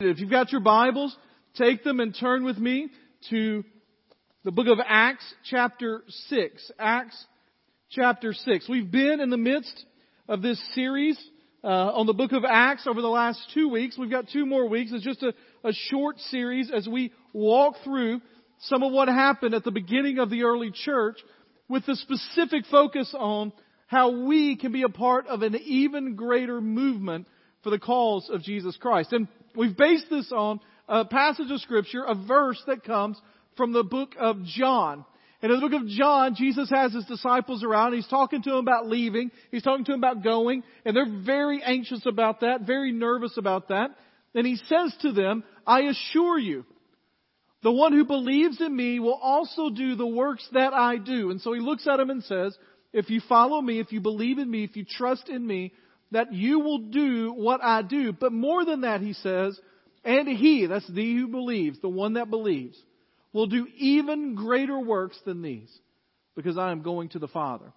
If you've got your Bibles, take them and turn with me to the book of Acts chapter 6. Acts chapter 6. We've been in the midst of this series uh, on the book of Acts over the last two weeks. We've got two more weeks. It's just a, a short series as we walk through some of what happened at the beginning of the early church with the specific focus on how we can be a part of an even greater movement for the cause of Jesus Christ. And we've based this on a passage of scripture, a verse that comes from the book of John. And in the book of John, Jesus has his disciples around. He's talking to them about leaving. He's talking to them about going. And they're very anxious about that, very nervous about that. And he says to them, I assure you, the one who believes in me will also do the works that I do. And so he looks at them and says, if you follow me, if you believe in me, if you trust in me, that you will do what I do. But more than that, he says, and he, that's the who believes, the one that believes, will do even greater works than these because I am going to the Father.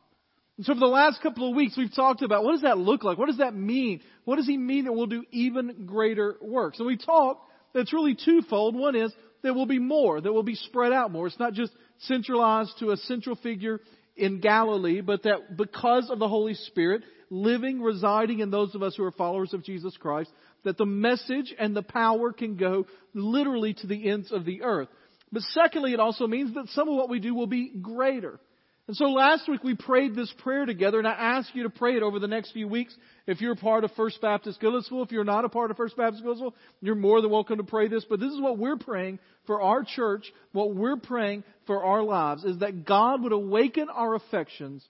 And so for the last couple of weeks, we've talked about what does that look like? What does that mean? What does he mean that we'll do even greater works? And we talked that it's really twofold. One is there will be more, that will be spread out more. It's not just centralized to a central figure in Galilee, but that because of the Holy Spirit, living, residing in those of us who are followers of Jesus Christ, that the message and the power can go literally to the ends of the earth. But secondly, it also means that some of what we do will be greater. And so last week we prayed this prayer together, and I ask you to pray it over the next few weeks. If you're a part of First Baptist Goodlettsville, if you're not a part of First Baptist Goodlettsville, you're more than welcome to pray this. But this is what we're praying for our church, what we're praying for our lives, is that God would awaken our affections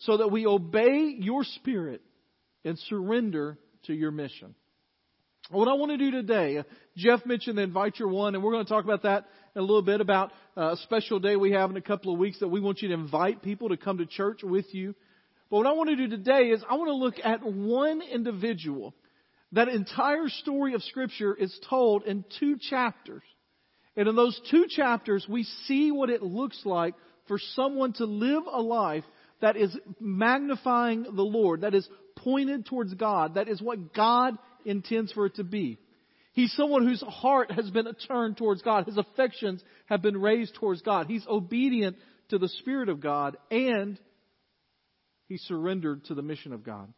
so that we obey your spirit and surrender to your mission. What I want to do today, uh, Jeff mentioned the invite your one, and we're going to talk about that a little bit about uh, a special day we have in a couple of weeks that we want you to invite people to come to church with you. But what I want to do today is I want to look at one individual. That entire story of Scripture is told in two chapters. And in those two chapters, we see what it looks like for someone to live a life that is magnifying the Lord, that is pointed towards God, that is what God intends for it to be. He's someone whose heart has been turned towards God. His affections have been raised towards God. He's obedient to the Spirit of God and he surrendered to the mission of God.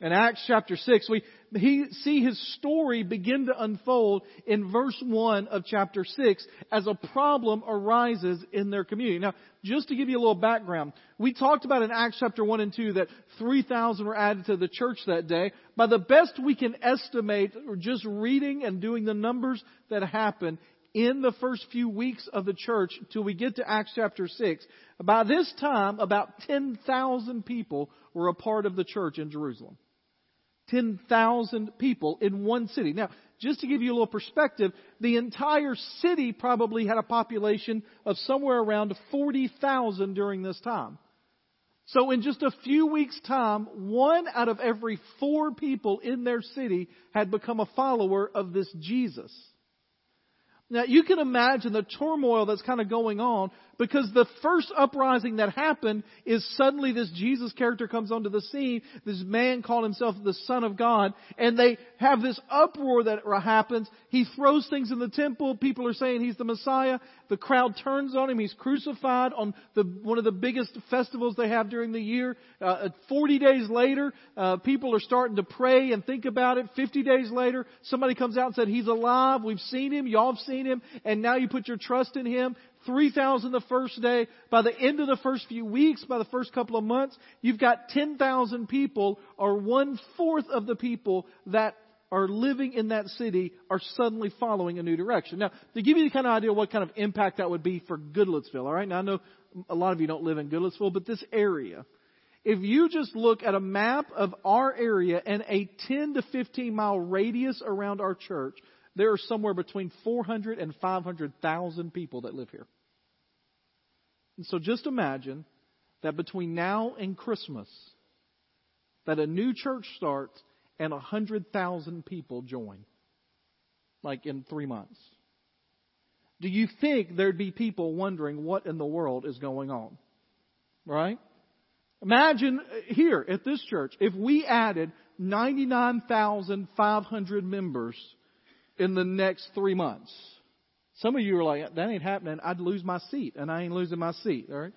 In Acts chapter 6, we he, see his story begin to unfold in verse 1 of chapter 6 as a problem arises in their community. Now, just to give you a little background, we talked about in Acts chapter 1 and 2 that 3,000 were added to the church that day. By the best we can estimate, just reading and doing the numbers that happened in the first few weeks of the church till we get to Acts chapter 6, by this time, about 10,000 people were a part of the church in Jerusalem. 10,000 people in one city. Now, just to give you a little perspective, the entire city probably had a population of somewhere around 40,000 during this time. So in just a few weeks' time, one out of every four people in their city had become a follower of this Jesus. Now you can imagine the turmoil that's kind of going on because the first uprising that happened is suddenly this Jesus character comes onto the scene. This man called himself the Son of God. And they have this uproar that happens. He throws things in the temple. People are saying he's the Messiah. The crowd turns on him. He's crucified on the, one of the biggest festivals they have during the year. Uh, 40 days later, uh, people are starting to pray and think about it. 50 days later, somebody comes out and said, he's alive. We've seen him. Y'all have seen him. And now you put your trust in him. 3,000 the first day. By the end of the first few weeks, by the first couple of months, you've got 10,000 people or one fourth of the people that are living in that city are suddenly following a new direction. Now, to give you the kind of idea what kind of impact that would be for Goodlettsville, alright? Now I know a lot of you don't live in Goodlettsville, but this area, if you just look at a map of our area and a 10 to 15 mile radius around our church, there are somewhere between 400 and 500,000 people that live here. And so just imagine that between now and Christmas, that a new church starts and 100,000 people join. Like in three months. Do you think there'd be people wondering what in the world is going on? Right? Imagine uh, here at this church, if we added 99,500 members in the next three months. Some of you are like, that ain't happening. I'd lose my seat, and I ain't losing my seat, all right?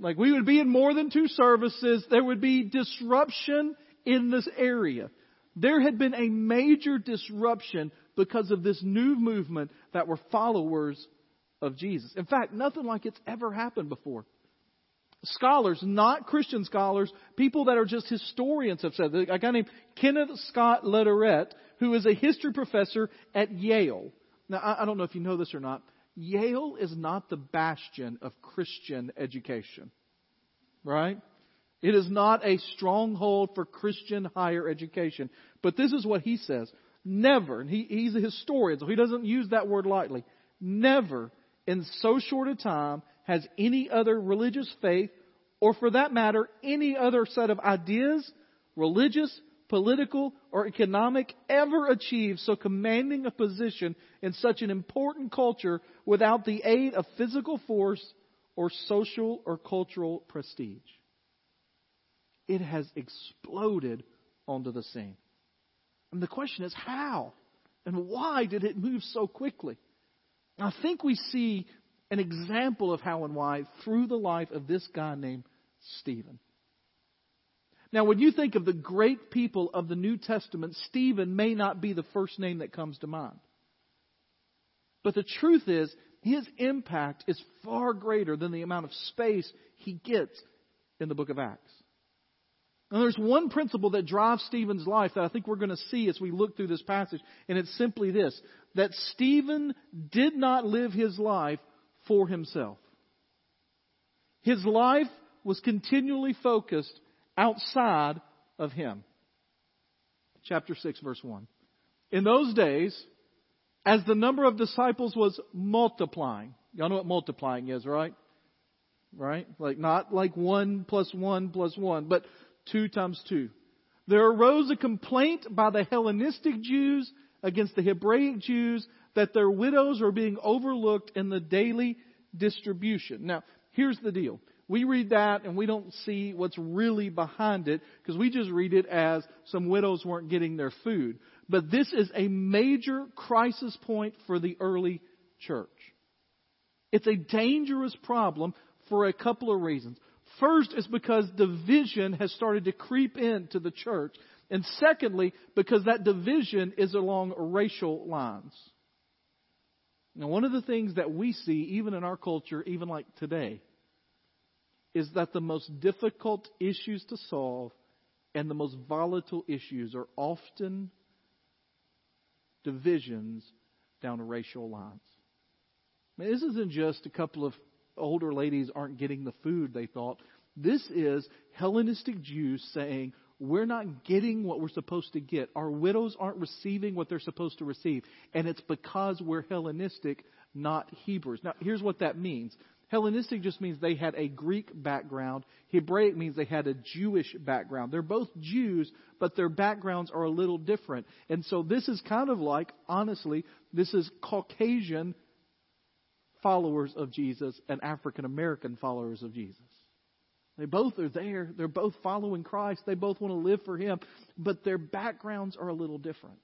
Like we would be in more than two services. There would be disruption in this area. There had been a major disruption because of this new movement that were followers of Jesus. In fact, nothing like it's ever happened before. Scholars, not Christian scholars, people that are just historians have said. A guy named Kenneth Scott Latourette, who is a history professor at Yale. Now, I don't know if you know this or not. Yale is not the bastion of Christian education. Right? It is not a stronghold for Christian higher education. But this is what he says. Never, and he, he's a historian, so he doesn't use that word lightly. Never in so short a time has any other religious faith, or for that matter, any other set of ideas, religious, political, or economic, ever achieved so commanding a position in such an important culture without the aid of physical force or social or cultural prestige. It has exploded onto the scene. And the question is how? And why did it move so quickly? I think we see an example of how and why through the life of this guy named Stephen. Now, when you think of the great people of the New Testament, Stephen may not be the first name that comes to mind. But the truth is, his impact is far greater than the amount of space he gets in the book of Acts. And there's one principle that drives Stephen's life that I think we're going to see as we look through this passage, and it's simply this that Stephen did not live his life for himself. His life was continually focused outside of him. Chapter 6, verse 1. In those days, as the number of disciples was multiplying, y'all know what multiplying is, right? Right? Like not like one plus one plus one, but two times two. There arose a complaint by the Hellenistic Jews against the Hebraic Jews that their widows are being overlooked in the daily distribution. Now, here's the deal. We read that and we don't see what's really behind it because we just read it as some widows weren't getting their food. But this is a major crisis point for the early church. It's a dangerous problem for a couple of reasons. First is because division has started to creep into the church. And secondly, because that division is along racial lines. Now, one of the things that we see, even in our culture, even like today, is that the most difficult issues to solve and the most volatile issues are often divisions down racial lines. Now, this isn't just a couple of older ladies aren't getting the food they thought. This is Hellenistic Jews saying, we're not getting what we're supposed to get. Our widows aren't receiving what they're supposed to receive. And it's because we're Hellenistic, not Hebrews. Now, here's what that means. Hellenistic just means they had a Greek background. Hebraic means they had a Jewish background. They're both Jews, but their backgrounds are a little different. And so this is kind of like, honestly, this is Caucasian followers of Jesus and African American followers of Jesus. They both are there. They're both following Christ. They both want to live for Him, but their backgrounds are a little different.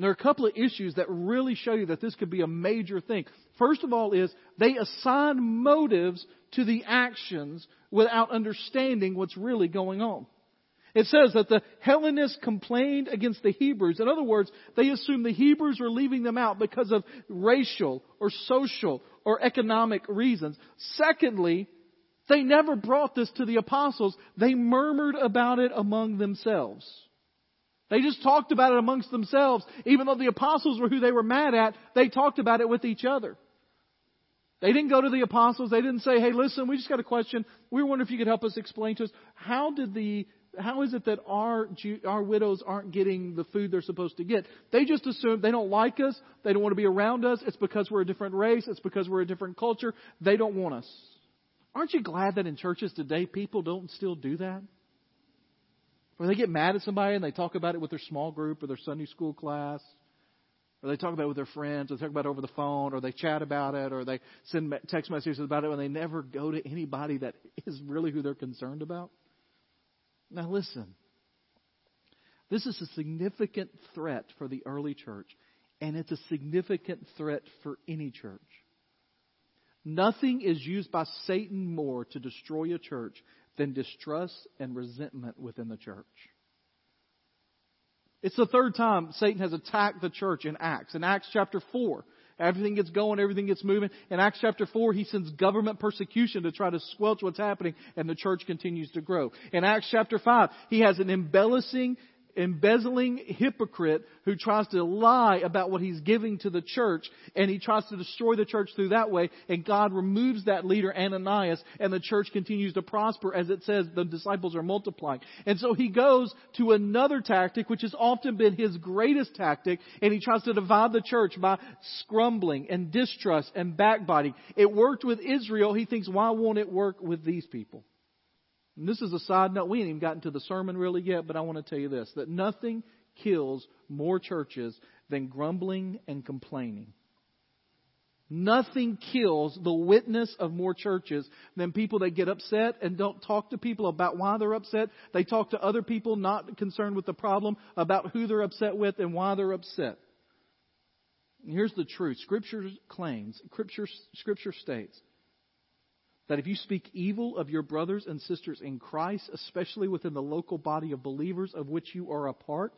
And there are a couple of issues that really show you that this could be a major thing. First of all is they assign motives to the actions without understanding what's really going on. It says that the Hellenists complained against the Hebrews. In other words, they assumed the Hebrews were leaving them out because of racial or social or economic reasons. Secondly, they never brought this to the apostles. They murmured about it among themselves. They just talked about it amongst themselves. Even though the apostles were who they were mad at, they talked about it with each other. They didn't go to the apostles. They didn't say, hey, listen, we just got a question. We wonder if you could help us explain to us. How did the, how is it that our, our widows aren't getting the food they're supposed to get? They just assume they don't like us. They don't want to be around us. It's because we're a different race. It's because we're a different culture. They don't want us. Aren't you glad that in churches today people don't still do that? Where they get mad at somebody and they talk about it with their small group or their Sunday school class, or they talk about it with their friends, or they talk about it over the phone, or they chat about it, or they send text messages about it, and they never go to anybody that is really who they're concerned about. Now listen, This is a significant threat for the early church, and it's a significant threat for any church. Nothing is used by Satan more to destroy a church than distrust and resentment within the church. It's the third time Satan has attacked the church in Acts. In Acts chapter 4, everything gets going, everything gets moving. In Acts chapter 4, he sends government persecution to try to squelch what's happening, and the church continues to grow. In Acts chapter 5, he has an embellishing embezzling hypocrite who tries to lie about what he's giving to the church and he tries to destroy the church through that way and God removes that leader Ananias and the church continues to prosper as it says the disciples are multiplying. And so he goes to another tactic which has often been his greatest tactic and he tries to divide the church by scrumbling and distrust and backbiting. It worked with Israel. He thinks why won't it work with these people? And this is a side note. We ain't even gotten to the sermon really yet, but I want to tell you this that nothing kills more churches than grumbling and complaining. Nothing kills the witness of more churches than people that get upset and don't talk to people about why they're upset. They talk to other people not concerned with the problem about who they're upset with and why they're upset. And here's the truth. Scripture claims, Scripture, Scripture states that if you speak evil of your brothers and sisters in Christ, especially within the local body of believers of which you are a part,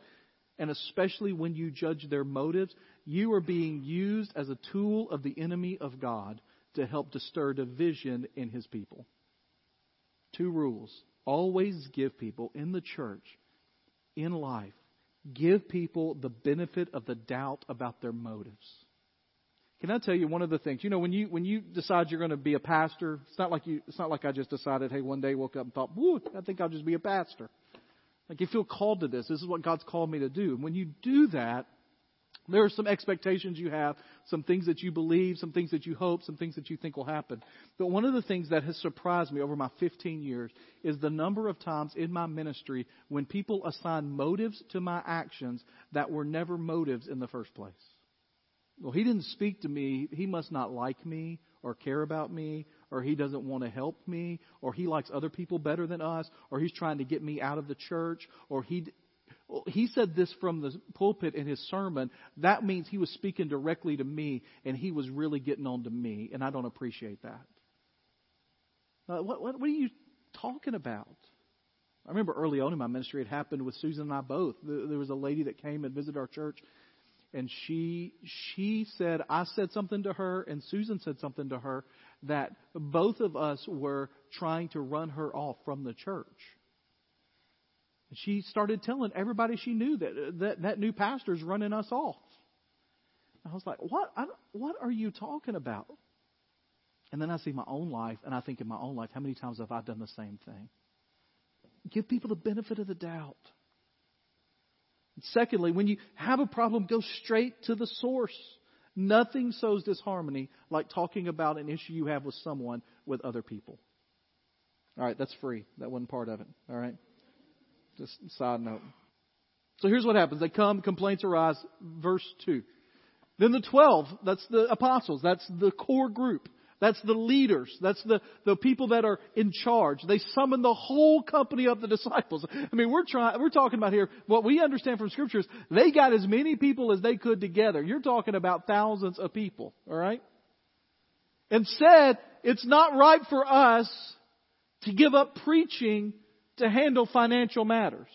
and especially when you judge their motives, you are being used as a tool of the enemy of God to help to stir division in his people. Two rules. Always give people in the church, in life, give people the benefit of the doubt about their motives. Can I tell you one of the things? You know, when you when you decide you're going to be a pastor, it's not like you it's not like I just decided, hey, one day woke up and thought, "Woo, I think I'll just be a pastor." Like you feel called to this. This is what God's called me to do. And when you do that, there are some expectations you have, some things that you believe, some things that you hope, some things that you think will happen. But one of the things that has surprised me over my 15 years is the number of times in my ministry when people assign motives to my actions that were never motives in the first place. Well, he didn't speak to me. He must not like me or care about me or he doesn't want to help me or he likes other people better than us or he's trying to get me out of the church or he he said this from the pulpit in his sermon. That means he was speaking directly to me and he was really getting on to me and I don't appreciate that. Uh, what, what, what are you talking about? I remember early on in my ministry, it happened with Susan and I both. There was a lady that came and visited our church, and she she said I said something to her and Susan said something to her that both of us were trying to run her off from the church. And she started telling everybody she knew that that, that new pastor's running us off. I was like, "What? I, what are you talking about?" And then I see my own life, and I think in my own life, how many times have I done the same thing? Give people the benefit of the doubt. Secondly, when you have a problem, go straight to the source. Nothing sows disharmony like talking about an issue you have with someone with other people. All right, that's free. That wasn't part of it. All right? Just side note. So here's what happens. They come, complaints arise. Verse 2. Then the 12, that's the apostles, that's the core group. That's the leaders. That's the, the people that are in charge. They summon the whole company of the disciples. I mean, we're trying, we're talking about here, what we understand from scriptures, they got as many people as they could together. You're talking about thousands of people, alright? And said, it's not right for us to give up preaching to handle financial matters.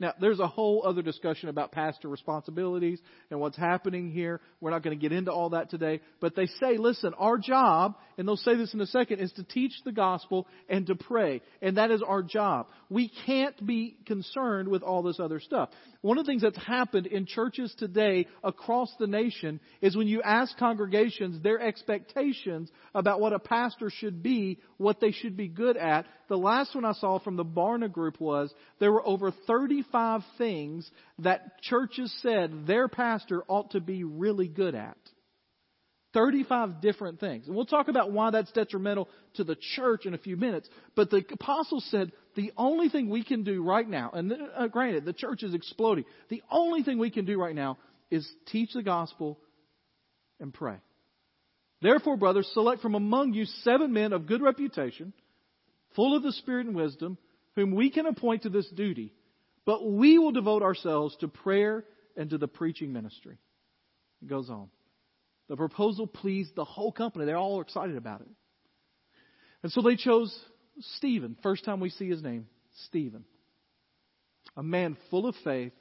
Now, there's a whole other discussion about pastor responsibilities and what's happening here. We're not going to get into all that today. But they say, listen, our job, and they'll say this in a second, is to teach the gospel and to pray. And that is our job. We can't be concerned with all this other stuff. One of the things that's happened in churches today across the nation is when you ask congregations their expectations about what a pastor should be, what they should be good at, the last one I saw from the Barna group was there were over 35 things that churches said their pastor ought to be really good at. 35 different things. And we'll talk about why that's detrimental to the church in a few minutes. But the apostles said the only thing we can do right now, and uh, granted, the church is exploding. The only thing we can do right now is teach the gospel and pray. Therefore, brothers, select from among you seven men of good reputation, full of the Spirit and wisdom, whom we can appoint to this duty. But we will devote ourselves to prayer and to the preaching ministry. It goes on. The proposal pleased the whole company. They're all excited about it. And so they chose Stephen. First time we see his name, Stephen. A man full of faith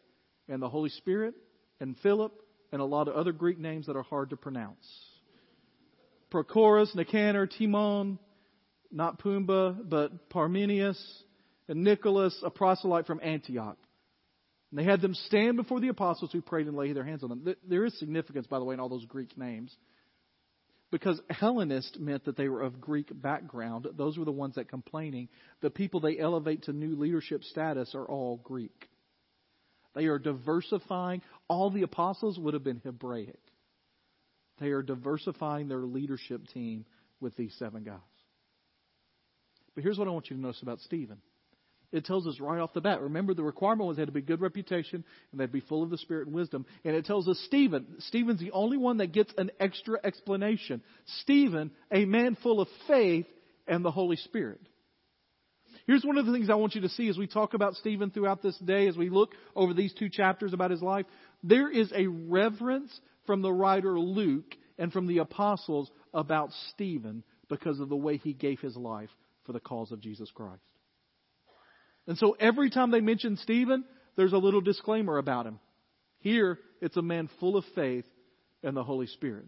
and the Holy Spirit and Philip and a lot of other Greek names that are hard to pronounce. Prochorus, Nicanor, Timon, not Pumbaa, but Parmenius, and Nicholas, a proselyte from Antioch. And they had them stand before the apostles who prayed and laid their hands on them. There is significance, by the way, in all those Greek names. Because Hellenist meant that they were of Greek background. Those were the ones that complaining. The people they elevate to new leadership status are all Greek. They are diversifying. All the apostles would have been Hebraic. They are diversifying their leadership team with these seven guys. But here's what I want you to notice about Stephen. It tells us right off the bat. Remember, the requirement was they had to be good reputation and they'd be full of the Spirit and wisdom. And it tells us Stephen. Stephen's the only one that gets an extra explanation. Stephen, a man full of faith and the Holy Spirit. Here's one of the things I want you to see as we talk about Stephen throughout this day, as we look over these two chapters about his life. There is a reverence from the writer Luke and from the apostles about Stephen because of the way he gave his life for the cause of Jesus Christ. And so every time they mention Stephen, there's a little disclaimer about him. Here, it's a man full of faith and the Holy Spirit.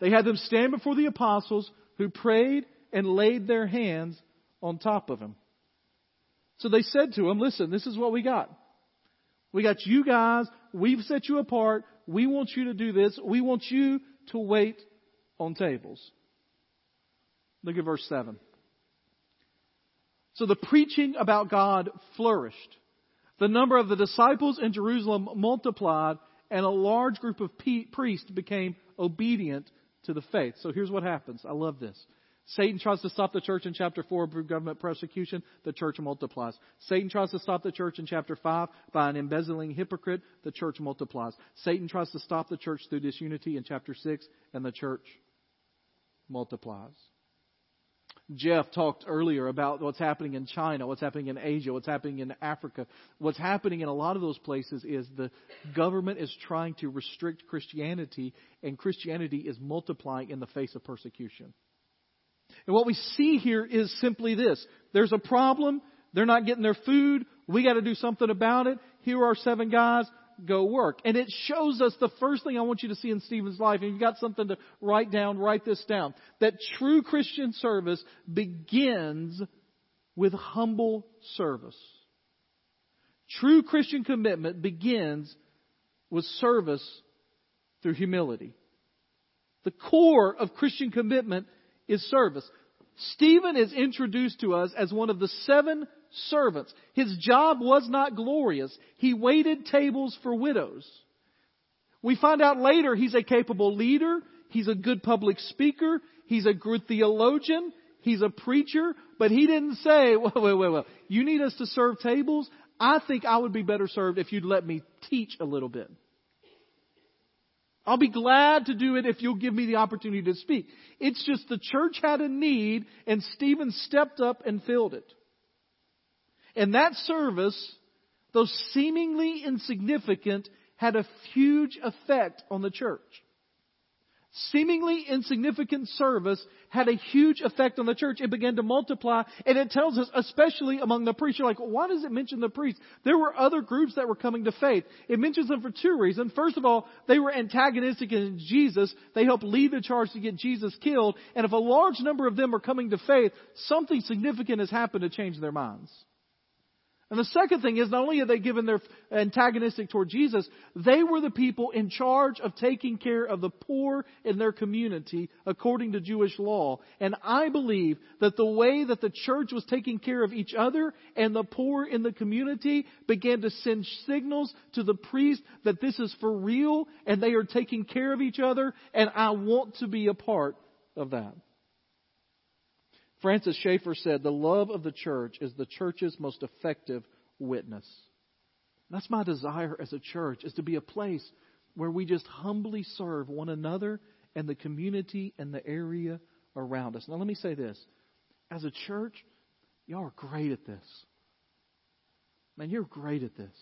They had them stand before the apostles who prayed and laid their hands on top of him. So they said to him, Listen, this is what we got. We got you guys. We've set you apart. We want you to do this. We want you to wait on tables. Look at verse 7. So the preaching about God flourished. The number of the disciples in Jerusalem multiplied, and a large group of priests became obedient to the faith. So here's what happens. I love this. Satan tries to stop the church in chapter 4 through government persecution. The church multiplies. Satan tries to stop the church in chapter 5 by an embezzling hypocrite. The church multiplies. Satan tries to stop the church through disunity in chapter 6, and the church multiplies. Jeff talked earlier about what's happening in China, what's happening in Asia, what's happening in Africa. What's happening in a lot of those places is the government is trying to restrict Christianity, and Christianity is multiplying in the face of persecution. And what we see here is simply this. There's a problem. They're not getting their food. We got to do something about it. Here are seven guys. Go work. And it shows us the first thing I want you to see in Stephen's life. And you've got something to write down, write this down. That true Christian service begins with humble service. True Christian commitment begins with service through humility. The core of Christian commitment is service. Stephen is introduced to us as one of the seven servants. His job was not glorious. He waited tables for widows. We find out later he's a capable leader. He's a good public speaker. He's a good theologian. He's a preacher. But he didn't say, wait, wait, wait, wait. You need us to serve tables? I think I would be better served if you'd let me teach a little bit. I'll be glad to do it if you'll give me the opportunity to speak. It's just the church had a need and Stephen stepped up and filled it. And that service, though seemingly insignificant, had a huge effect on the church seemingly insignificant service had a huge effect on the church. It began to multiply, and it tells us, especially among the priests, you're like, why does it mention the priests? There were other groups that were coming to faith. It mentions them for two reasons. First of all, they were antagonistic against Jesus. They helped lead the charge to get Jesus killed, and if a large number of them are coming to faith, something significant has happened to change their minds. And the second thing is not only are they given their antagonistic toward Jesus, they were the people in charge of taking care of the poor in their community according to Jewish law. And I believe that the way that the church was taking care of each other and the poor in the community began to send signals to the priest that this is for real and they are taking care of each other and I want to be a part of that. Francis Schaeffer said, The love of the church is the church's most effective witness. That's my desire as a church, is to be a place where we just humbly serve one another and the community and the area around us. Now, let me say this. As a church, y'all are great at this. Man, you're great at this.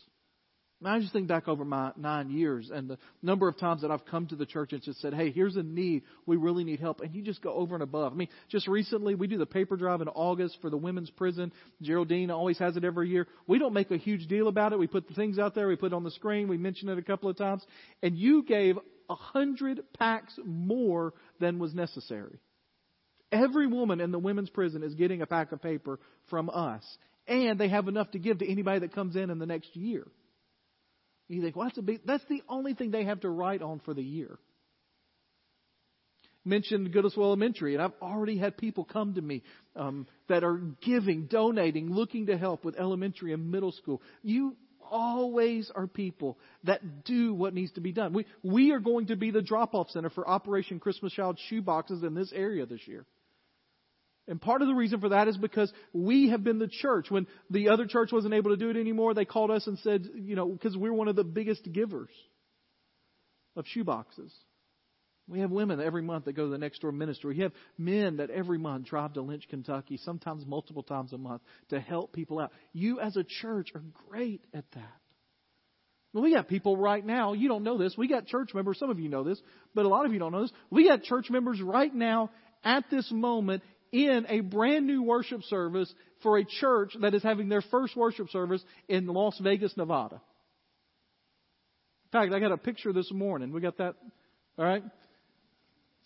I just think back over my nine years and the number of times that I've come to the church and just said, hey, here's a need. We really need help. And you just go over and above. I mean, just recently, we do the paper drive in August for the women's prison. Geraldine always has it every year. We don't make a huge deal about it. We put the things out there. We put it on the screen. We mention it a couple of times. And you gave a hundred packs more than was necessary. Every woman in the women's prison is getting a pack of paper from us. And they have enough to give to anybody that comes in in the next year. You think, well, that's, a big, that's the only thing they have to write on for the year. Mentioned Goodlettsville Elementary, and I've already had people come to me um, that are giving, donating, looking to help with elementary and middle school. You always are people that do what needs to be done. We, we are going to be the drop off center for Operation Christmas Child shoe boxes in this area this year. And part of the reason for that is because we have been the church. When the other church wasn't able to do it anymore, they called us and said, you know, because we're one of the biggest givers of shoeboxes. We have women every month that go to the next door ministry. We have men that every month drive to Lynch, Kentucky, sometimes multiple times a month to help people out. You as a church are great at that. We got people right now, you don't know this. We got church members, some of you know this, but a lot of you don't know this. We got church members right now at this moment in a brand new worship service for a church that is having their first worship service in Las Vegas, Nevada. In fact, I got a picture this morning. We got that. All right.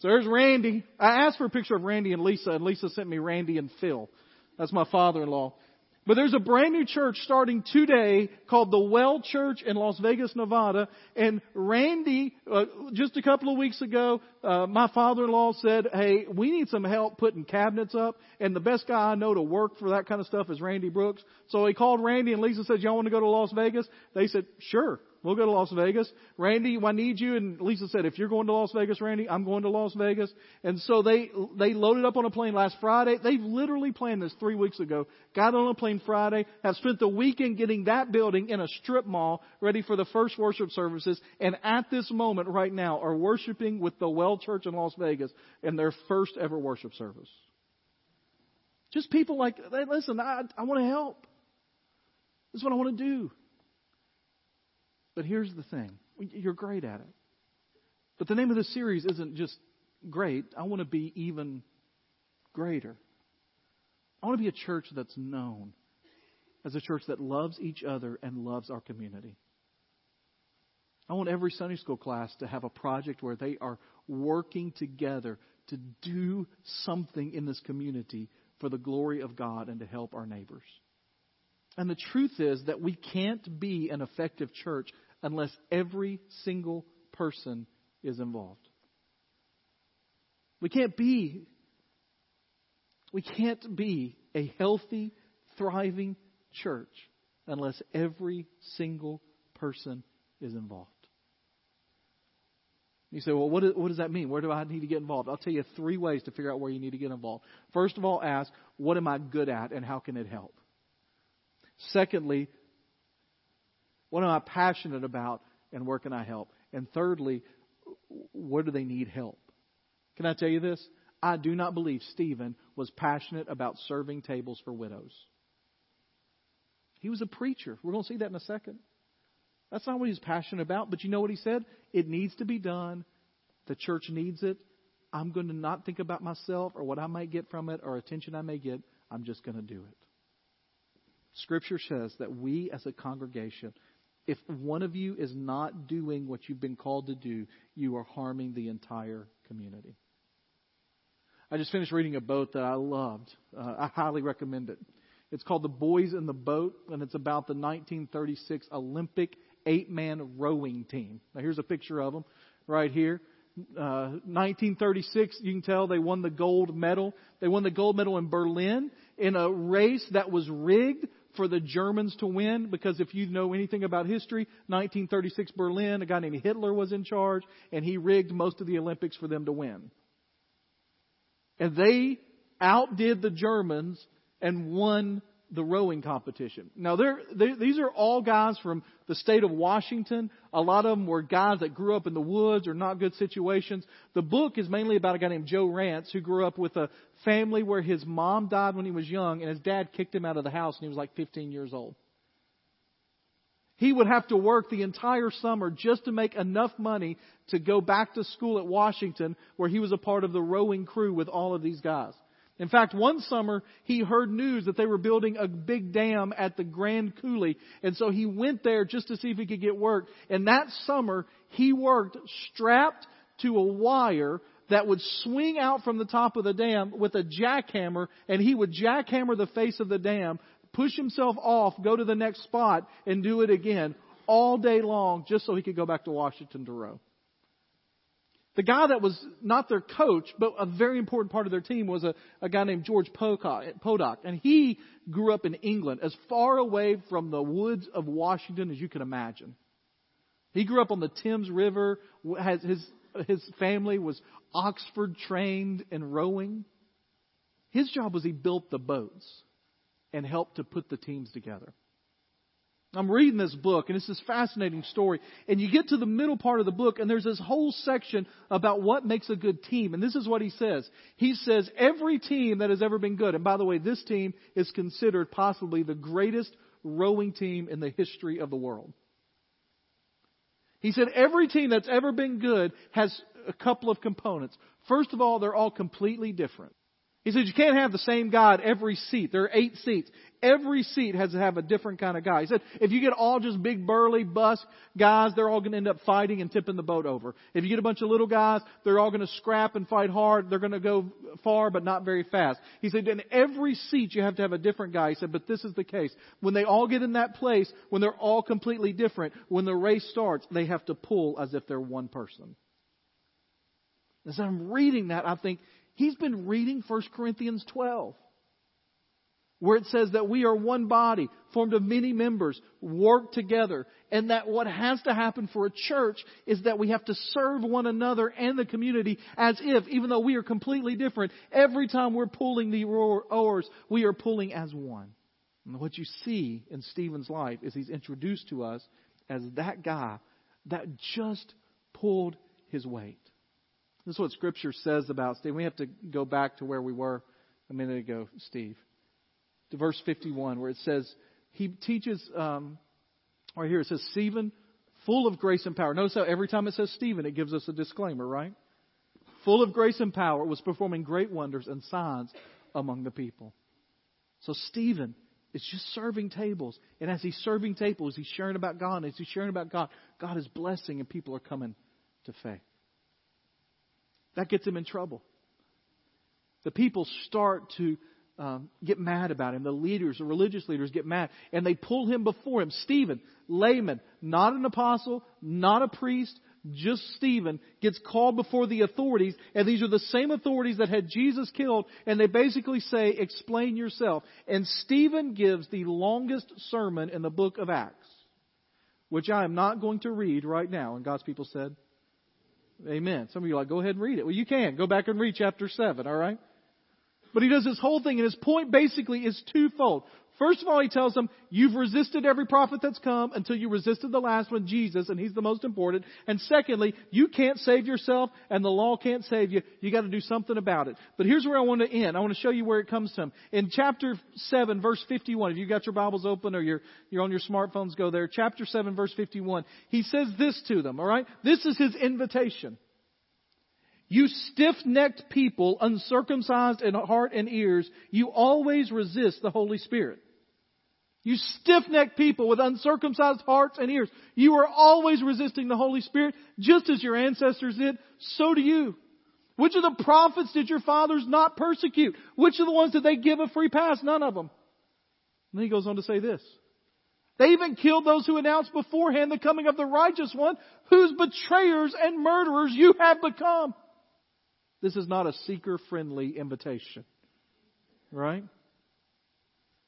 So there's Randy. I asked for a picture of Randy and Lisa, and Lisa sent me Randy and Phil. That's my father-in-law. But there's a brand new church starting today called the Well Church in Las Vegas, Nevada. And Randy, uh, just a couple of weeks ago, uh, my father-in-law said, "Hey, we need some help putting cabinets up." And the best guy I know to work for that kind of stuff is Randy Brooks. So he called Randy and Lisa said, "Y'all want to go to Las Vegas?" They said, "Sure." We'll go to Las Vegas. Randy, I need you. And Lisa said, if you're going to Las Vegas, Randy, I'm going to Las Vegas. And so they, they loaded up on a plane last Friday. They've literally planned this three weeks ago. Got on a plane Friday, have spent the weekend getting that building in a strip mall ready for the first worship services. And at this moment right now are worshiping with the Well Church in Las Vegas in their first ever worship service. Just people like, listen, I, I want to help. This is what I want to do. But here's the thing you're great at it. But the name of the series isn't just great. I want to be even greater. I want to be a church that's known as a church that loves each other and loves our community. I want every Sunday school class to have a project where they are working together to do something in this community for the glory of God and to help our neighbors. And the truth is that we can't be an effective church unless every single person is involved. We can't be we can't be a healthy, thriving church unless every single person is involved. You say, well, what, what does that mean? Where do I need to get involved? I'll tell you three ways to figure out where you need to get involved. First of all, ask, what am I good at and how can it help? Secondly, what am I passionate about and where can I help? And thirdly, where do they need help? Can I tell you this? I do not believe Stephen was passionate about serving tables for widows. He was a preacher. We're going to see that in a second. That's not what he's passionate about, but you know what he said? It needs to be done. The church needs it. I'm going to not think about myself or what I might get from it or attention I may get. I'm just going to do it. Scripture says that we as a congregation if one of you is not doing what you've been called to do, you are harming the entire community. I just finished reading a boat that I loved. Uh, I highly recommend it. It's called The Boys in the Boat, and it's about the 1936 Olympic eight man rowing team. Now, here's a picture of them right here. Uh, 1936, you can tell they won the gold medal. They won the gold medal in Berlin in a race that was rigged for the Germans to win because if you know anything about history, 1936 Berlin, a guy named Hitler was in charge and he rigged most of the Olympics for them to win. And they outdid the Germans and won the rowing competition. Now, they're, they, these are all guys from the state of Washington. A lot of them were guys that grew up in the woods or not good situations. The book is mainly about a guy named Joe Rantz who grew up with a family where his mom died when he was young and his dad kicked him out of the house when he was like 15 years old. He would have to work the entire summer just to make enough money to go back to school at Washington, where he was a part of the rowing crew with all of these guys. In fact, one summer he heard news that they were building a big dam at the Grand Coulee, and so he went there just to see if he could get work. And that summer he worked strapped to a wire that would swing out from the top of the dam with a jackhammer, and he would jackhammer the face of the dam push himself off, go to the next spot, and do it again all day long just so he could go back to Washington to row. The guy that was not their coach, but a very important part of their team was a, a guy named George Pocock. And he grew up in England, as far away from the woods of Washington as you can imagine. He grew up on the Thames River. Has, his, his family was Oxford trained in rowing. His job was he built the boats and helped to put the teams together. I'm reading this book, and it's this fascinating story. And you get to the middle part of the book, and there's this whole section about what makes a good team. And this is what he says. He says, every team that has ever been good, and by the way, this team is considered possibly the greatest rowing team in the history of the world. He said, every team that's ever been good has a couple of components. First of all, they're all completely different. He says you can't have the same guy every seat. There are eight seats. Every seat has to have a different kind of guy. He said if you get all just big burly bus guys, they're all going to end up fighting and tipping the boat over. If you get a bunch of little guys, they're all going to scrap and fight hard. They're going to go far but not very fast. He said in every seat you have to have a different guy. He said but this is the case. When they all get in that place, when they're all completely different, when the race starts, they have to pull as if they're one person. As I'm reading that, I think He's been reading 1 Corinthians 12, where it says that we are one body, formed of many members, work together, and that what has to happen for a church is that we have to serve one another and the community as if, even though we are completely different, every time we're pulling the oars, we are pulling as one. And what you see in Stephen's life is he's introduced to us as that guy that just pulled his weight. This is what Scripture says about Steve. We have to go back to where we were a minute ago, Steve. To verse 51, where it says, He teaches, um, right here it says, Stephen, full of grace and power. Notice how every time it says Stephen, it gives us a disclaimer, right? Full of grace and power, was performing great wonders and signs among the people. So Stephen is just serving tables. And as he's serving tables, he's sharing about God. And as he's sharing about God, God is blessing and people are coming to faith. That gets him in trouble. The people start to um, get mad about him. The leaders, the religious leaders, get mad, and they pull him before him. Stephen, layman, not an apostle, not a priest, just Stephen, gets called before the authorities, and these are the same authorities that had Jesus killed, and they basically say, Explain yourself. And Stephen gives the longest sermon in the book of Acts, which I am not going to read right now. And God's people said, Amen. Some of you are like, go ahead and read it. Well, you can. Go back and read chapter 7, all right? But he does this whole thing, and his point basically is twofold. First of all, he tells them, you've resisted every prophet that's come until you resisted the last one, Jesus, and he's the most important. And secondly, you can't save yourself, and the law can't save you. You gotta do something about it. But here's where I want to end. I want to show you where it comes from. In chapter 7, verse 51, if you've got your Bibles open or you're, you're on your smartphones, go there. Chapter 7, verse 51. He says this to them, alright? This is his invitation. You stiff-necked people, uncircumcised in heart and ears, you always resist the Holy Spirit. You stiff-necked people with uncircumcised hearts and ears. You are always resisting the Holy Spirit, just as your ancestors did. So do you. Which of the prophets did your fathers not persecute? Which of the ones did they give a free pass? None of them. And then he goes on to say this. They even killed those who announced beforehand the coming of the righteous one, whose betrayers and murderers you have become. This is not a seeker friendly invitation. Right?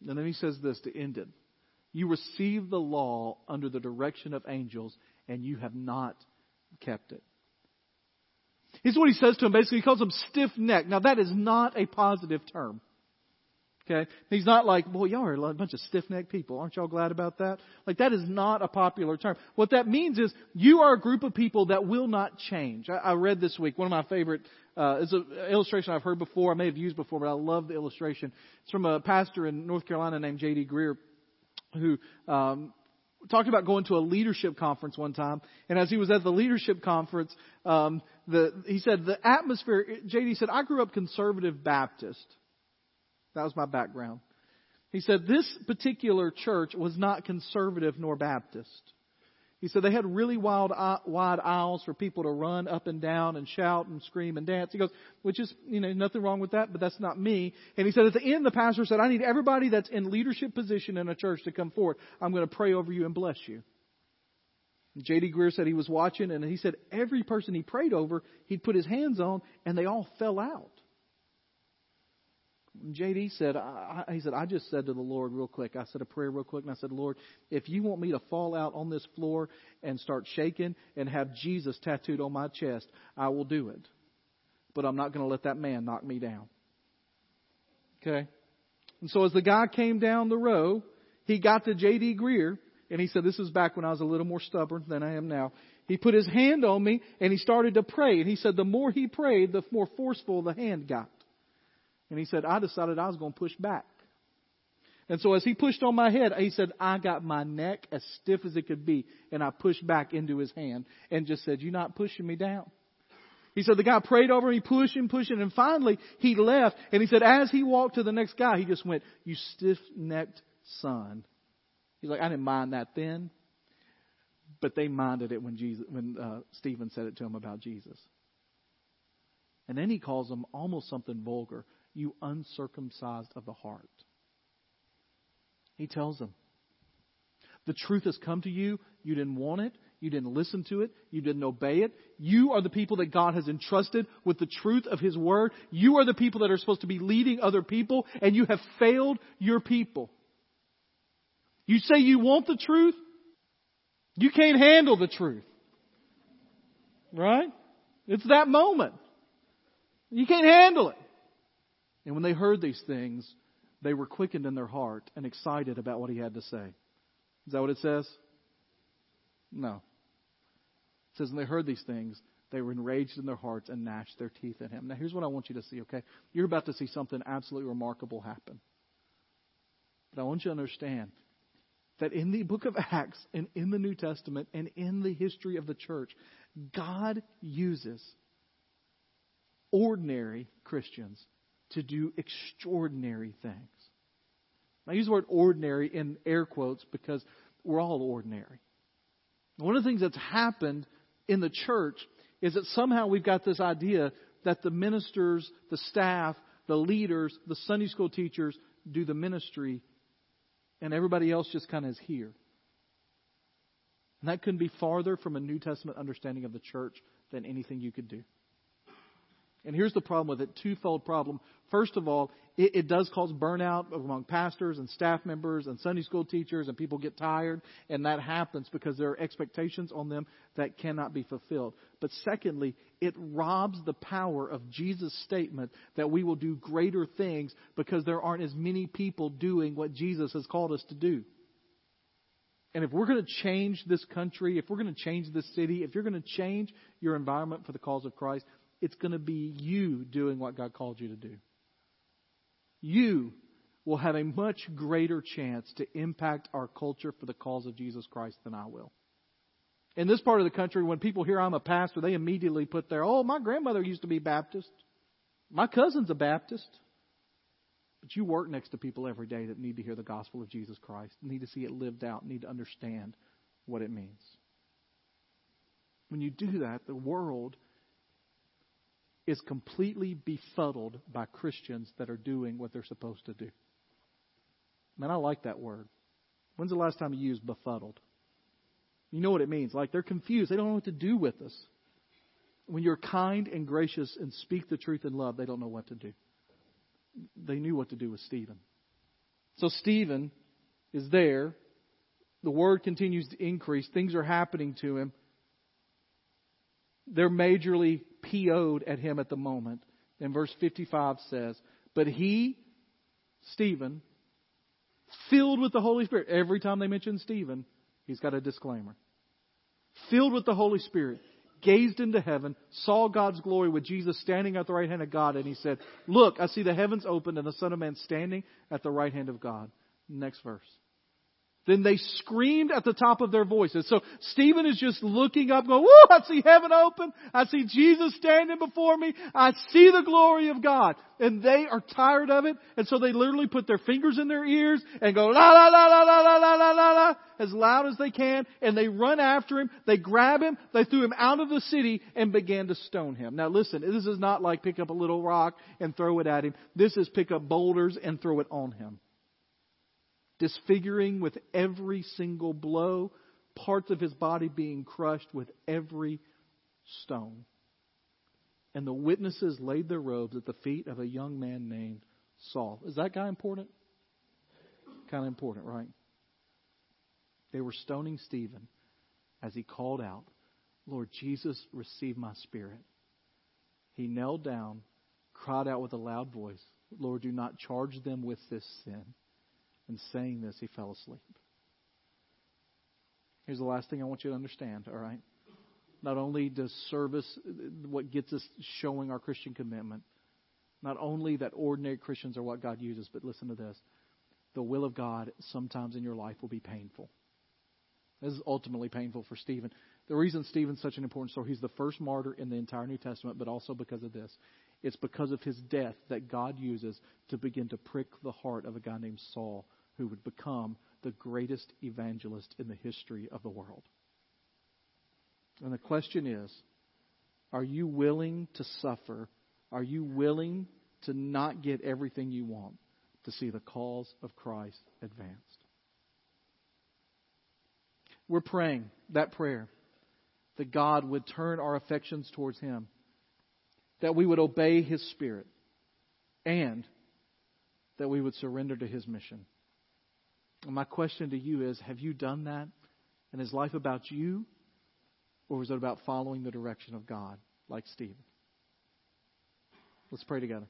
And then he says this to end it. You received the law under the direction of angels, and you have not kept it. Here's what he says to him. Basically, he calls him stiff necked. Now, that is not a positive term. Okay? He's not like, boy, y'all are a bunch of stiff necked people. Aren't y'all glad about that? Like, that is not a popular term. What that means is you are a group of people that will not change. I, I read this week one of my favorite uh, it's an illustration I've heard before. I may have used before, but I love the illustration. It's from a pastor in North Carolina named J.D. Greear, who um, talked about going to a leadership conference one time, and as he was at the leadership conference, um, the, he said the atmosphere. JD said, "I grew up conservative Baptist. That was my background." He said this particular church was not conservative nor Baptist. He said they had really wild, uh, wide aisles for people to run up and down and shout and scream and dance. He goes, which is, you know, nothing wrong with that, but that's not me. And he said at the end, the pastor said, I need everybody that's in leadership position in a church to come forward. I'm going to pray over you and bless you. J.D. Greear said he was watching and he said every person he prayed over, he'd put his hands on and they all fell out. JD said, I, he said, I just said to the Lord real quick, I said a prayer real quick, and I said, Lord, if you want me to fall out on this floor and start shaking and have Jesus tattooed on my chest, I will do it. But I'm not going to let that man knock me down. Okay? And so as the guy came down the row, he got to J.D. Greear, and he said, This is back when I was a little more stubborn than I am now. He put his hand on me, and he started to pray. And he said, The more he prayed, the more forceful the hand got. And he said, I decided I was going to push back. And so as he pushed on my head, he said, I got my neck as stiff as it could be. And I pushed back into his hand and just said, You're not pushing me down. He said the guy prayed over him, he pushed pushed and finally he left. And he said, as he walked to the next guy, he just went, You stiff necked son. He's like, I didn't mind that then, but they minded it when Jesus, when uh, Stephen said it to him about Jesus. And then he calls him almost something vulgar you uncircumcised of the heart. He tells them, the truth has come to you. You didn't want it. You didn't listen to it. You didn't obey it. You are the people that God has entrusted with the truth of His Word. You are the people that are supposed to be leading other people, and you have failed your people. You say you want the truth. You can't handle the truth. Right? It's that moment. You can't handle it. And when they heard these things, they were quickened in their heart and excited about what he had to say. Is that what it says? No. It says, when they heard these things, they were enraged in their hearts and gnashed their teeth at him. Now, here's what I want you to see, okay? You're about to see something absolutely remarkable happen. But I want you to understand that in the book of Acts and in the New Testament and in the history of the church, God uses ordinary Christians to do extraordinary things. I use the word ordinary in air quotes because we're all ordinary. One of the things that's happened in the church is that somehow we've got this idea that the ministers, the staff, the leaders, the Sunday school teachers do the ministry, and everybody else just kind of is here. And that couldn't be farther from a New Testament understanding of the church than anything you could do. And here's the problem with it twofold problem. First of all, it, it, does cause burnout among pastors and staff members and Sunday school teachers, and people get tired, and that happens because there are expectations on them that cannot be fulfilled. But secondly, it robs the power of Jesus' statement that we will do greater things because there aren't as many people doing what Jesus has called us to do. And if we're going to change this country, if we're going to change this city, if you're going to change your environment for the cause of Christ, it's going to be you doing what God called you to do. You will have a much greater chance to impact our culture for the cause of Jesus Christ than I will. In this part of the country, when people hear I'm a pastor, they immediately put there, oh, my grandmother used to be Baptist. My cousin's a Baptist. But you work next to people every day that need to hear the gospel of Jesus Christ, need to see it lived out, need to understand what it means. When you do that, the world is completely befuddled by Christians that are doing what they're supposed to do. Man, I like that word. When's the last time you used befuddled? You know what it means. Like they're confused. They don't know what to do with us. When you're kind and gracious and speak the truth in love, they don't know what to do. They knew what to do with Stephen. So Stephen is there. The word continues to increase. Things are happening to him. They're majorly PO'd at him at the moment. And verse 55 says, But he, Stephen, filled with the Holy Spirit. Every time they mention Stephen, he's got a disclaimer. Filled with the Holy Spirit, gazed into heaven, saw God's glory with Jesus standing at the right hand of God, and he said, Look, I see the heavens opened and the Son of Man standing at the right hand of God. Next verse. Then they screamed at the top of their voices. So Stephen is just looking up going, woo, I see heaven open. I see Jesus standing before me. I see the glory of God. And they are tired of it. And so they literally put their fingers in their ears and go la la la la la la la la la la as loud as they can. And they run after him. They grab him. They threw him out of the city and began to stone him. Now listen, this is not like pick up a little rock and throw it at him. This is pick up boulders and throw it on him disfiguring with every single blow, parts of his body being crushed with every stone. And the witnesses laid their robes at the feet of a young man named Saul. Is that guy important? Kind of important, right? They were stoning Stephen as he called out, Lord Jesus, receive my spirit. He knelt down, cried out with a loud voice, Lord, do not charge them with this sin. And saying this, he fell asleep. Here's the last thing I want you to understand, all right? Not only does service, what gets us showing our Christian commitment, not only that ordinary Christians are what God uses, but listen to this. The will of God sometimes in your life will be painful. This is ultimately painful for Stephen. The reason Stephen's such an important story, he's the first martyr in the entire New Testament, but also because of this. It's because of his death that God uses to begin to prick the heart of a guy named Saul who would become the greatest evangelist in the history of the world. And the question is are you willing to suffer? Are you willing to not get everything you want to see the cause of Christ advanced? We're praying that prayer that God would turn our affections towards Him, that we would obey His Spirit, and that we would surrender to His mission. And my question to you is have you done that? And is life about you? Or is it about following the direction of God, like Stephen? Let's pray together.